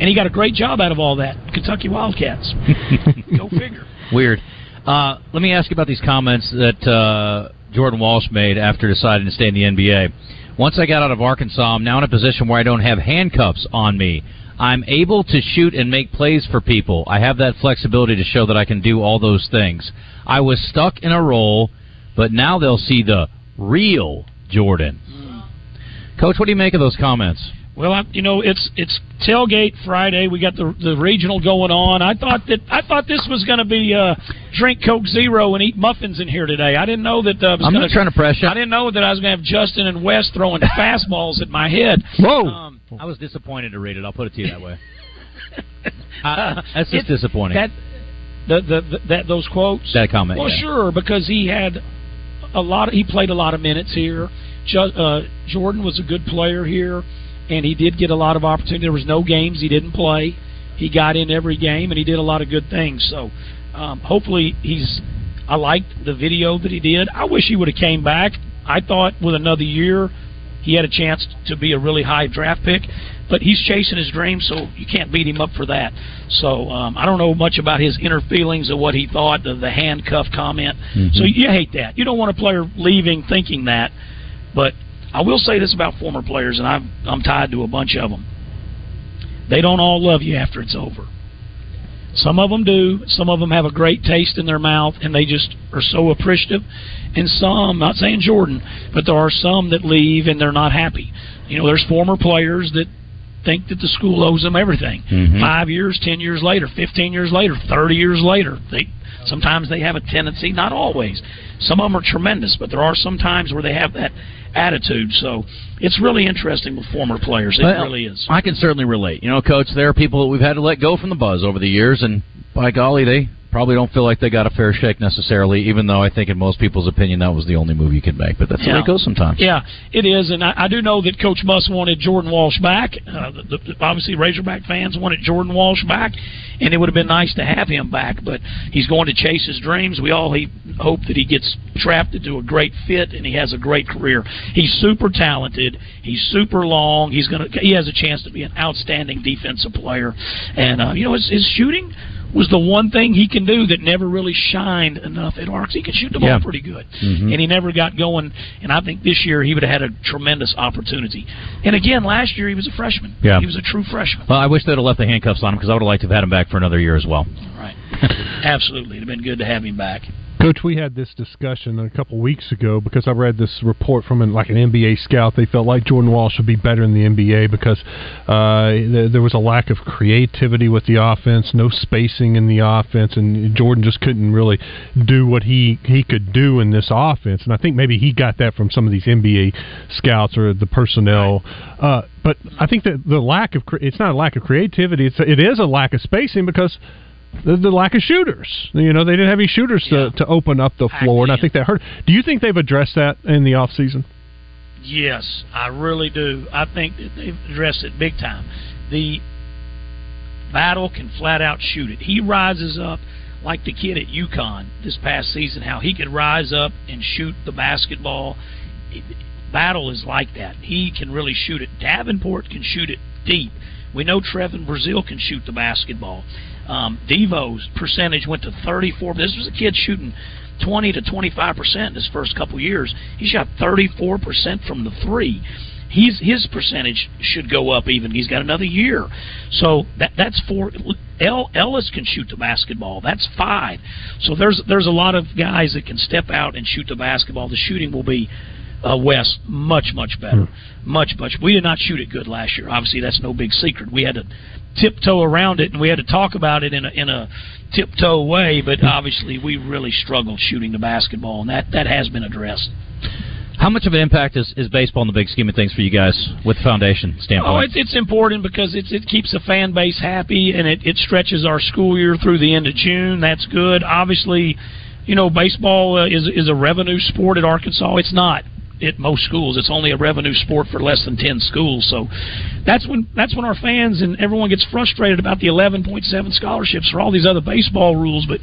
And he got a great job out of all that. Kentucky Wildcats. Go figure. Weird. Uh, let me ask you about these comments that uh, Jordan Walsh made after deciding to stay in the NBA. Once I got out of Arkansas, I'm now in a position where I don't have handcuffs on me. I'm able to shoot and make plays for people. I have that flexibility to show that I can do all those things. I was stuck in a role, but now they'll see the real Jordan. Coach, what do you make of those comments? Well, I, you know, it's it's tailgate Friday. We got the the regional going on. I thought that I thought this was going to be uh, drink Coke Zero and eat muffins in here today. I didn't know that. Uh, I was I'm gonna, not trying to press you. I didn't know that I was going to have Justin and Wes throwing fastballs at my head. Whoa! Um, I was disappointed to read it. I'll put it to you that way. Uh, that's just it- disappointing. That the, the, the that those quotes. That comment, Well, yeah. sure, because he had a lot. Of, he played a lot of minutes here. Ju- uh, Jordan was a good player here, and he did get a lot of opportunity. There was no games he didn't play. He got in every game, and he did a lot of good things. So, um, hopefully, he's. I liked the video that he did. I wish he would have came back. I thought with another year, he had a chance to be a really high draft pick, but he's chasing his dream, so you can't beat him up for that. So um, I don't know much about his inner feelings of what he thought of the handcuff comment. Mhm. So you hate that. You don't want a player leaving thinking that. But I will say this about former players, and I'm I'm tied to a bunch of them. They don't all love you after it's over. Some of them do. Some of them have a great taste in their mouth, and they just are so appreciative. And some, not saying Jordan, but there are some that leave and they're not happy. You know, there's former players that think that the school owes them everything. Mhm. Five years, ten years later, fifteen years later, thirty years later, they sometimes they have a tendency, not always. Some of them are tremendous, but there are some times where they have that attitude. So it's really interesting with former players. It Well, really is. I can certainly relate. You know, Coach, there are people that we've had to let go from the buzz over the years, and by golly, they probably don't feel like they got a fair shake necessarily, even though I think in most people's opinion that was the only move you could make. But that's the way Yeah. it goes sometimes. Yeah, it is, and I, I do know that Coach Muss wanted Jordan Walsh back. Uh, the, the, obviously, Razorback fans wanted Jordan Walsh back, and it would have been nice to have him back. But he's going to chase his dreams. We all he, hope that he gets trapped into a great fit, and he has a great career. He's super talented. He's super long. He's gonna. He has a chance to be an outstanding defensive player, and uh, you know his, his shooting. Was the one thing he can do that never really shined enough at Arcs. He can shoot the ball Yeah. pretty good Mhm. and he never got going. And I think this year he would have had a tremendous opportunity. And again, last year he was a freshman. Yeah. he was a true freshman. Well, I wish they'd have left the handcuffs on him because I would have liked to have had him back for another year as well. Right, absolutely. It'd have been good to have him back. Coach, we had this discussion a couple weeks ago because I read this report from an, like an NBA scout. They felt like Jordan Walsh should be better in the NBA because uh, th- there was a lack of creativity with the offense, no spacing in the offense, and Jordan just couldn't really do what he he could do in this offense. And I think maybe he got that from some of these NBA scouts or the personnel. Uh, but I think that the lack of cre- it's not a lack of creativity; it's it is a lack of spacing because the, the lack of shooters. You know, they didn't have any shooters to, to open up the floor, and I think that hurt. Do you think they've addressed that in the off season? Yes, I really do. I think that they've addressed it big time. The battle can flat out shoot it. He rises up like the kid at UConn this past season, how he could rise up and shoot the basketball. Battle is like that. He can really shoot it. Davenport can shoot it deep. We know Trevon Brazile can shoot the basketball. Um, Devo's percentage went to 34. This was a kid shooting 20 to 25 percent in his first couple years. He shot 34 percent from the three. He's his percentage should go up even. He's got another year, so that that's four. El, Ellis can shoot the basketball. That's five. So there's there's a lot of guys that can step out and shoot the basketball. The shooting will be uh, West much much better, much much. We did not shoot it good last year. Obviously, that's no big secret. We had to tiptoe around it, and we had to talk about it in a in a tiptoe way. But obviously, we really struggled shooting the basketball, and that that has been addressed. How much of an impact is, is baseball in the big scheme of things for you guys with the foundation standpoint? Oh, it's it's important because it's it keeps the fan base happy and it, it stretches our school year through the end of June. That's good. Obviously, you know, baseball uh, is is a revenue sport at Arkansas. It's not at most schools. It's only a revenue sport for less than ten schools. So that's when that's when our fans and everyone gets frustrated about the 11.7 scholarships for all these other baseball rules. But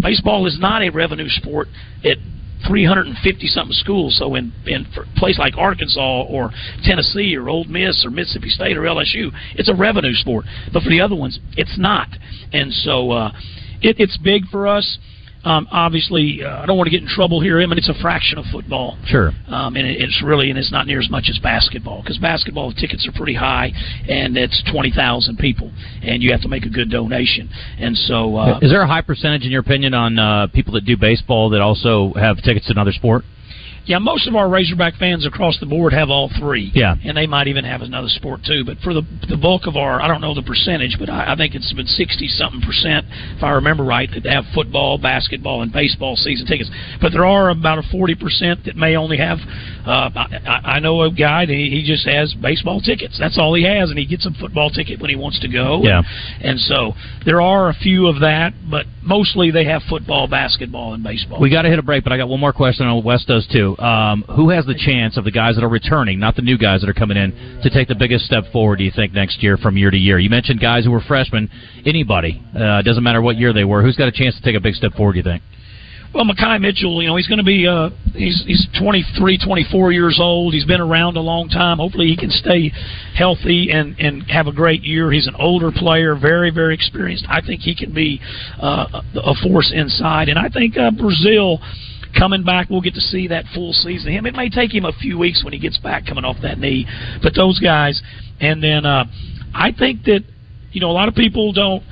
baseball is not a revenue sport at 350 something schools. So in in place like Arkansas or Tennessee or Ole Miss or Mississippi State or LSU, it's a revenue sport. But for the other ones, it's not. And so uh, it, it's big for us. Um, obviously, uh, I don't want to get in trouble here. I mean, it's a fraction of football. Sure. Um, and it, it's really, and it's not near as much as basketball because basketball tickets are pretty high, and it's twenty thousand people, and you have to make a good donation. And so, uh, Is there a high percentage, in your opinion, on uh, people that do baseball that also have tickets to another sport? Yeah, most of our Razorback fans across the board have all three. Yeah. and they might even have another sport too. But for the the bulk of our, I don't know the percentage, but I, I think it's been sixty something percent, if I remember right, that have football, basketball, and baseball season tickets. But there are about a forty percent that may only have. Uh, I, I know a guy that he, he just has baseball tickets. That's all he has, and he gets a football ticket when he wants to go. Yeah. and so there are a few of that, but mostly they have football, basketball, and baseball. We got to hit a break, but I got one more question on what Wes does too. Um, who has the chance of the guys that are returning, not the new guys that are coming in, to take the biggest step forward? Do you think next year from year to year? You mentioned guys who were freshmen. Anybody, uh, doesn't matter what year they were. Who's got a chance to take a big step forward? Do you think? Well, Makhi Mitchell, you know, he's going to be uh, he's he's 23, 24 years old. He's been around a long time. Hopefully, he can stay healthy and and have a great year. He's an older player, very very experienced. I think he can be uh, a force inside, and I think uh, Brazile. Coming back, we'll get to see that full season. of Him, it may take him a few weeks when he gets back coming off that knee, but those guys, and then uh, I think that you know a lot of people don't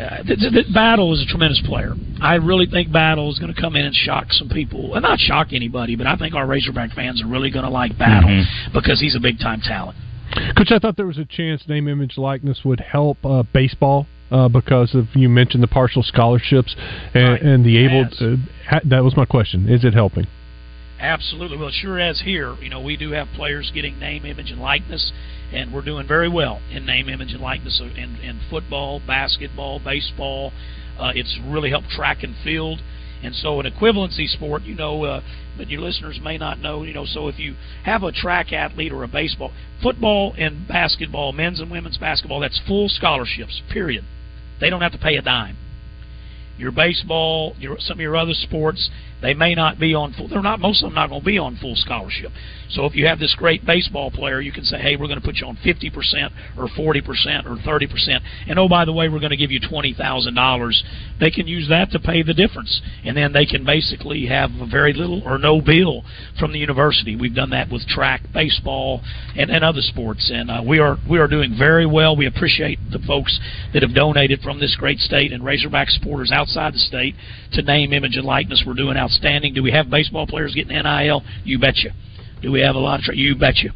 uh, th- th- th- Battle is a tremendous player. I really think Battle is going to come in and shock some people. Well, not shock anybody, but I think our Razorback fans are really going to like Battle Mhm. because he's a big time talent. Coach, I thought there was a chance name, image, likeness would help uh, baseball uh, because of you mentioned the partial scholarships and, and the able. Uh, ha- that was my question. Is it helping? Absolutely. Well, sure as here. You know, we do have players getting name, image, and likeness, and we're doing very well in name, image, and likeness in, in football, basketball, baseball. Uh, it's really helped track and field. And so, an equivalency sport, you know, uh, but your listeners may not know, you know, so if you have a track athlete or a baseball, football and basketball, men's and women's basketball, that's full scholarships, period. They don't have to pay a dime. Your baseball, your some of your other sports, they may not be on full. They're not. Most of them not going to be on full scholarship. So if you have this great baseball player, you can say, "Hey, we're going to put you on fifty percent, or forty percent, or thirty percent." And oh, by the way, we're going to give you twenty thousand dollars. They can use that to pay the difference, and then they can basically have very little or no bill from the university. We've done that with track, baseball, and, and other sports, and uh, we are we are doing very well. We appreciate the folks that have donated from this great state and Razorback supporters outside the state to name, image, and likeness. We're doing outstanding. Do we have baseball players getting NIL? You betcha. Do we have a lot of? Tra- you betcha.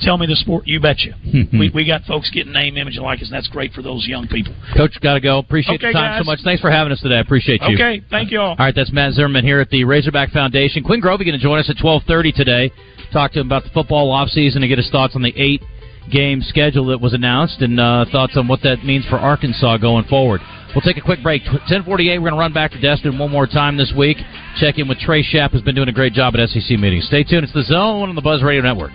Tell me the sport. You betcha. we we got folks getting name, image, and likeness. And that's great for those young people. Coach, got to go. Appreciate Okay, the time guys. so much. Thanks for having us today. I appreciate you. Okay, thank you all. All right, that's Matt Zimmerman here at the Razorback Foundation. Quinn Grovey going to join us at twelve thirty today. Talk to him about the football offseason and get his thoughts on the eight game schedule that was announced and uh, thoughts on what that means for Arkansas going forward. We'll take a quick break. Ten forty eight. We're going to run back to Destin one more time this week. Check in with Trey Shapp, who's been doing a great job at SEC meetings. Stay tuned. It's the Zone on the Buzz Radio Network.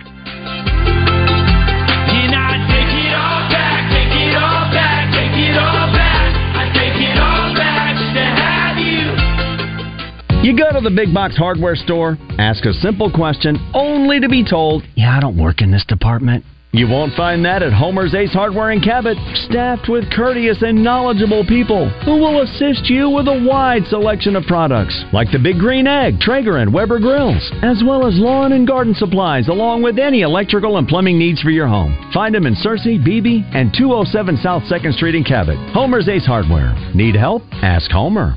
And take it all back, take it all back, take it all back. I take it all back to have you. You go to the big box hardware store, ask a simple question, only to be told, Yeah, I don't work in this department. You won't find that at Homer's Ace Hardware in Cabot, staffed with courteous and knowledgeable people who will assist you with a wide selection of products like the Big Green Egg, Traeger, and Weber grills, as well as lawn and garden supplies, along with any electrical and plumbing needs for your home. Find them in Searcy, Beebe, and 207 South 2nd Street in Cabot. Homer's Ace Hardware. Need help? Ask Homer.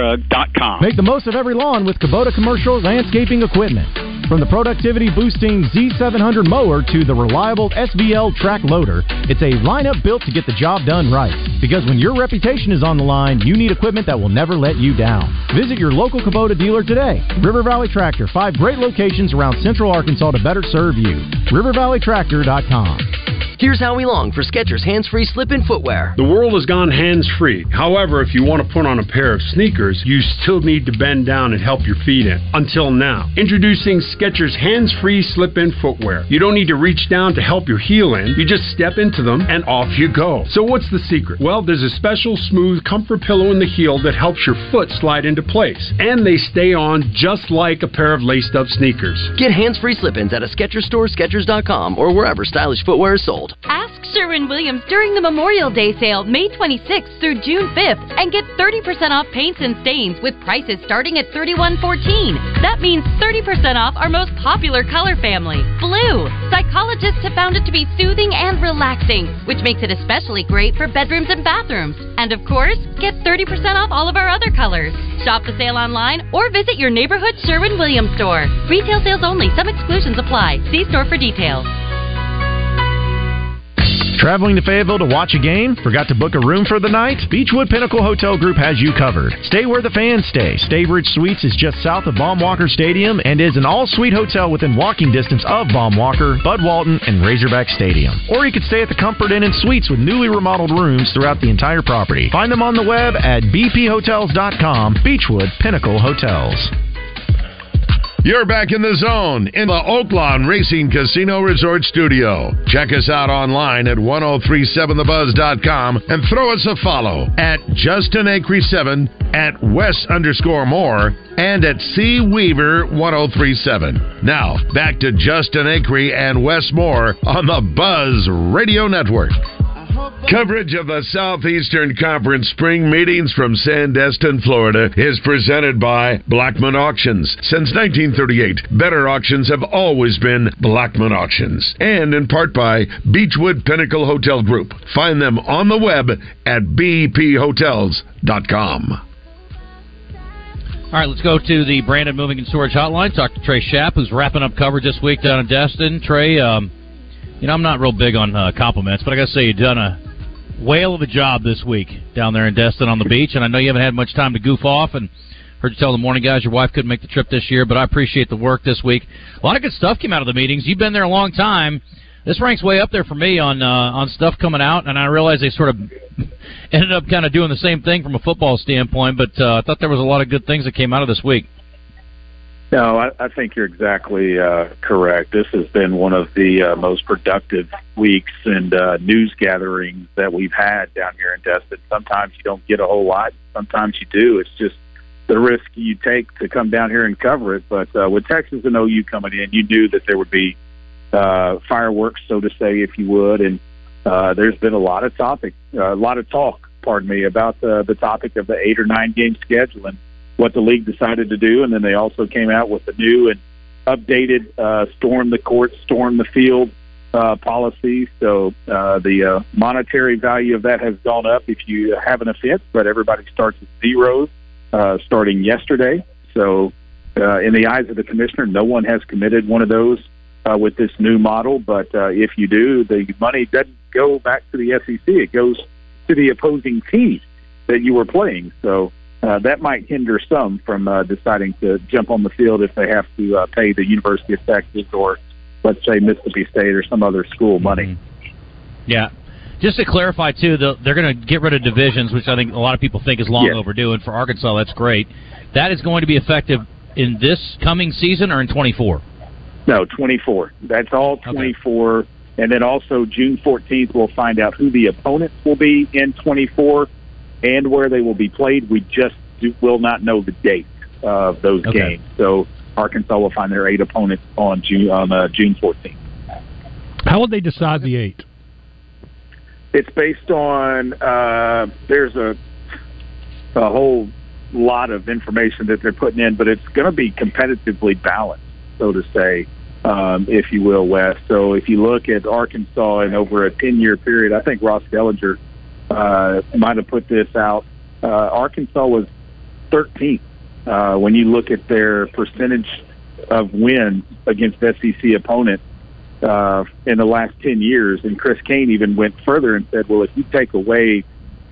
Make the most of every lawn with Kubota Commercial Landscaping Equipment. From the productivity boosting Z700 mower to the reliable SVL track loader, it's a lineup built to get the job done right. Because when your reputation is on the line, you need equipment that will never let you down. Visit your local Kubota dealer today. River Valley Tractor, five great locations around Central Arkansas to better serve you. RiverValleyTractor.com. Here's Howie Long for Skechers hands-free slip-in footwear. The world has gone hands free. However, if you want to put on a pair of sneakers, you still need to bend down and help your feet in. Until now. Introducing Skechers hands free slip in footwear. You don't need to reach down to help your heel in. You just step into them and off you go. So, what's the secret? Well, there's a special smooth comfort pillow in the heel that helps your foot slide into place. And they stay on just like a pair of laced up sneakers. Get hands-free slip-ins at a Skechers store, Skechers.com, or wherever stylish footwear is sold. Ask Sherwin Williams during the Memorial Day sale, May 26th through June 5th, and get 30% off paints and stains with prices starting at $31.14. That means 30% off our most popular color family, blue. Psychologists have found it to be soothing and relaxing, which makes it especially great for bedrooms and bathrooms. And of course, get 30% off all of our other colors. Shop the sale online or visit your neighborhood Sherwin Williams store. Retail sales only, some exclusions apply. See store for details. Traveling to Fayetteville to watch a game? Forgot to book a room for the night? Beechwood Pinnacle Hotel Group has you covered. Stay where the fans stay. Staybridge Suites is just south of Baum-Walker Stadium and is an all-suite hotel within walking distance of Baum-Walker, Bud Walton, and Razorback Stadium. Or you could stay at the Comfort Inn and Suites with newly remodeled rooms throughout the entire property. Find them on the web at bphotels.com. Beechwood Pinnacle Hotels. You're back in the zone in the Oaklawn Racing Casino Resort Studio. Check us out online at 1037thebuzz.com and throw us a follow at Justin Acree 7 at Wes underscore more and at C Weaver 1037. Now, back to Justin Acree and Wes Moore on the Buzz Radio Network. Coverage of the Southeastern Conference spring meetings from Sandestin, Florida is presented by Blackmon Auctions. Since 1938, better auctions have always been Blackmon Auctions. And in part by Beechwood Pinnacle Hotel Group. Find them on the web at bphotels.com. All right, let's go to the Brandon Moving and Storage Hotline. Talk to Trey Schapp, who's wrapping up coverage this week down in Destin. Trey, um, you know, I'm not real big on uh, compliments, but I got to say, you've done a whale of a job this week down there in Destin on the beach, and I know you haven't had much time to goof off. And heard you tell the morning guys your wife couldn't make the trip this year, but I appreciate the work this week. A lot of good stuff came out of the meetings. You've been there a long time. This ranks way up there for me on uh, on stuff coming out, and I realize they sort of ended up kind of doing the same thing from a football standpoint. But uh, I thought there was a lot of good things that came out of this week. No, I, I think you're exactly uh, correct. This has been one of the uh, most productive weeks and uh, news gatherings that we've had down here in Destin. Sometimes you don't get a whole lot. Sometimes you do. It's just the risk you take to come down here and cover it. But uh, with Texas and OU coming in, you knew that there would be uh, fireworks, so to say, if you would. And uh, there's been a lot of topic, uh, a lot of talk, pardon me, about the, the topic of the eight or nine game schedule and what the league decided to do, and then they also came out with a new and updated uh, storm the court, storm the field uh, policy. So uh, the uh, monetary value of that has gone up if you have an offense, but everybody starts at zero uh, starting yesterday. So uh, in the eyes of the commissioner, no one has committed one of those uh, with this new model. But uh, if you do, the money doesn't go back to the SEC; it goes to the opposing team that you were playing. So uh, that might hinder some from uh, deciding to jump on the field if they have to uh, pay the University of Texas or, let's say, Mississippi State or some other school money. Yeah. Just to clarify, too, the, they're going to get rid of divisions, which I think a lot of people think is long Yes. overdue. And for Arkansas, that's great. That is going to be effective in this coming season or in 24? No, 24. That's all 24. And then also June 14th, we'll find out who the opponents will be in 24 and where they will be played. We just do, will not know the date of those Okay. games. So Arkansas will find their eight opponents on June on uh, June 14th. How would they decide the eight? It's based on uh, there's a a whole lot of information that they're putting in, but it's going to be competitively balanced, so to say, um, if you will, Wes. So if you look at Arkansas and over a 10 year period, I think Ross Dellenger uh, might have put this out. Uh, Arkansas was 13th uh, when you look at their percentage of wins against SEC opponents uh, in the last 10 years. And Chris Kane even went further and said, well, if you take away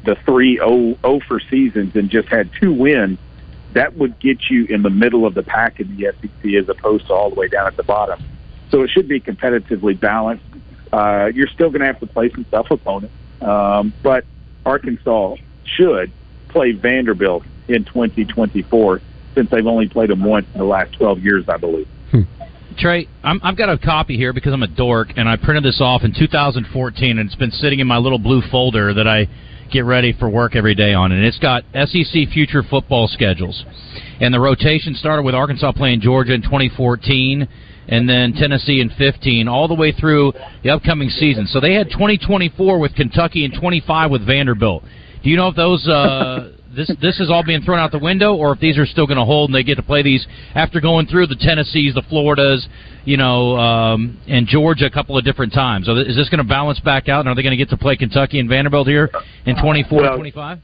the three 0, 0 for seasons and just had two wins, that would get you in the middle of the pack in the SEC as opposed to all the way down at the bottom. So it should be competitively balanced. Uh, you're still going to have to play some tough opponents, um, but Arkansas should play Vanderbilt in 2024 since they've only played them once in the last 12 years, I believe. Trey, I'm, I've got a copy here because I'm a dork, and I printed this off in 2014, and it's been sitting in my little blue folder that I get ready for work every day on. And it's got SEC future football schedules. And the rotation started with Arkansas playing Georgia in 2014, and then Tennessee in 15, all the way through the upcoming season. So they had 2024 with Kentucky and 25 with Vanderbilt. Do you know if those uh, this this is all being thrown out the window, or if these are still going to hold and they get to play these after going through the Tennessees, the Floridas, you know, um, and Georgia a couple of different times? So is this going to balance back out, and are they going to get to play Kentucky and Vanderbilt here in 24 Well, 25?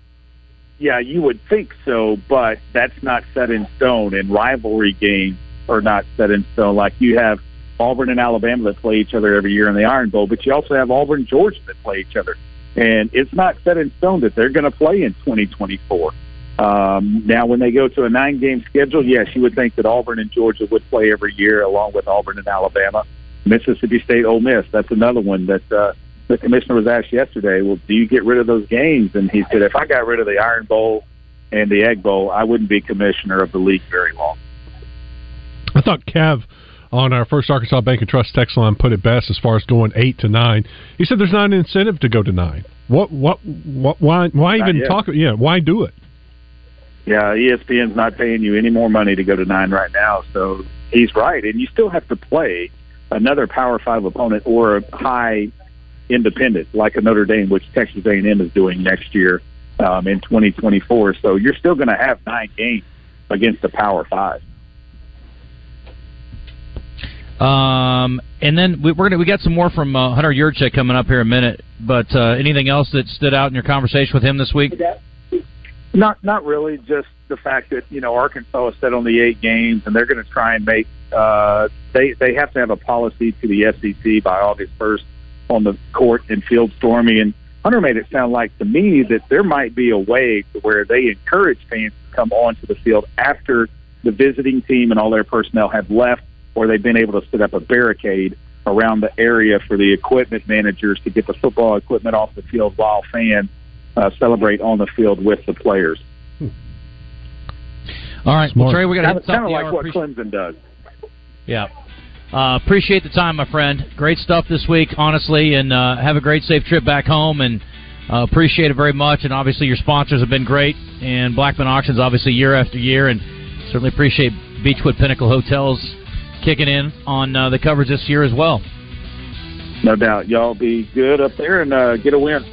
Yeah, you would think so, but that's not set in stone. And rivalry games are not set in stone. Like you have Auburn and Alabama that play each other every year in the Iron Bowl, but you also have Auburn and Georgia that play each other. And it's not set in stone that they're going to play in 2024. Um, now, when they go to a nine game schedule, yes, you would think that Auburn and Georgia would play every year along with Auburn and Alabama. Mississippi State, Ole Miss, that's another one that uh, the commissioner was asked yesterday. Well, do you get rid of those games? And he said, if I got rid of the Iron Bowl and the Egg Bowl, I wouldn't be commissioner of the league very long. Thought Cav on our first Arkansas Bank and Trust text line put it best as far as going eight to nine. He said there's not an incentive to go to nine. What? What? what why? Why Not even yet. talk? Yeah. Why do it? Yeah, ESPN's not paying you any more money to go to nine right now, so he's right. And you still have to play another Power Five opponent or a high independent like a Notre Dame, which Texas A&M is doing next year um, in 2024. So you're still going to have nine games against the Power Five. Um, and then we, we're gonna we got some more from uh, Hunter Yurachek coming up here in a minute. But uh, anything else that stood out in your conversation with him this week? Not not really. Just the fact that you know Arkansas is set on the eight games, and they're going to try and make uh, they they have to have a policy to the SEC by August first on the court and field storming. And Hunter made it sound like to me that there might be a way to where they encourage fans to come onto the field after the visiting team and all their personnel have left, or they've been able to set up a barricade around the area for the equipment managers to get the football equipment off the field while fans uh, celebrate on the field with the players. All right, well, Trey, we got to kind hit of, kind of of like hour. what Appreciate- Clemson does. Yeah. Uh, appreciate the time, my friend. Great stuff this week, honestly, and uh, have a great, safe trip back home. And uh, appreciate it very much. And obviously, your sponsors have been great, and Blackmon Auctions, obviously, year after year. And certainly appreciate Beechwood Pinnacle Hotels kicking in on uh, the coverage this year as well. No doubt. Y'all be good up there and uh, get a win.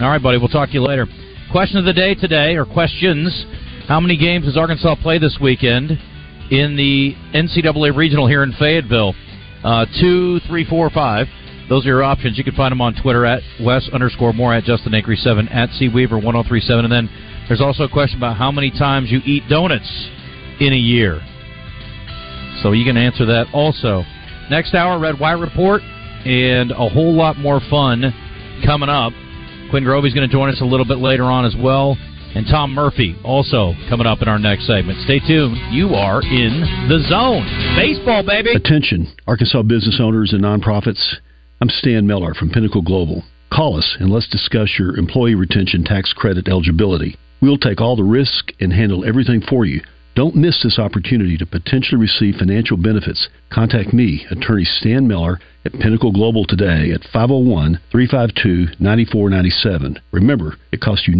All right, buddy. We'll talk to you later. Question of the day today, or questions: How many games does Arkansas play this weekend in the NCAA regional here in Fayetteville? Uh, two, three, four, five. Those are your options. You can find them on Twitter at Wes underscore more at Justin Acree seven at C Weaver one zero three seven. And then there's also a question about how many times you eat donuts in a year. So you can answer that also. Next hour, Red White Report, and a whole lot more fun coming up. Quinn Grovey's going to join us a little bit later on as well. And Tom Murphy also coming up in our next segment. Stay tuned. You are in the zone. Baseball, baby. Attention, Arkansas business owners and nonprofits. I'm Stan Miller from Pinnacle Global. Call us and let's discuss your employee retention tax credit eligibility. We'll take all the risk and handle everything for you. Don't miss this opportunity to potentially receive financial benefits. Contact me, attorney Stan Miller, at Pinnacle Global today at 501 352 9497. Remember, it costs you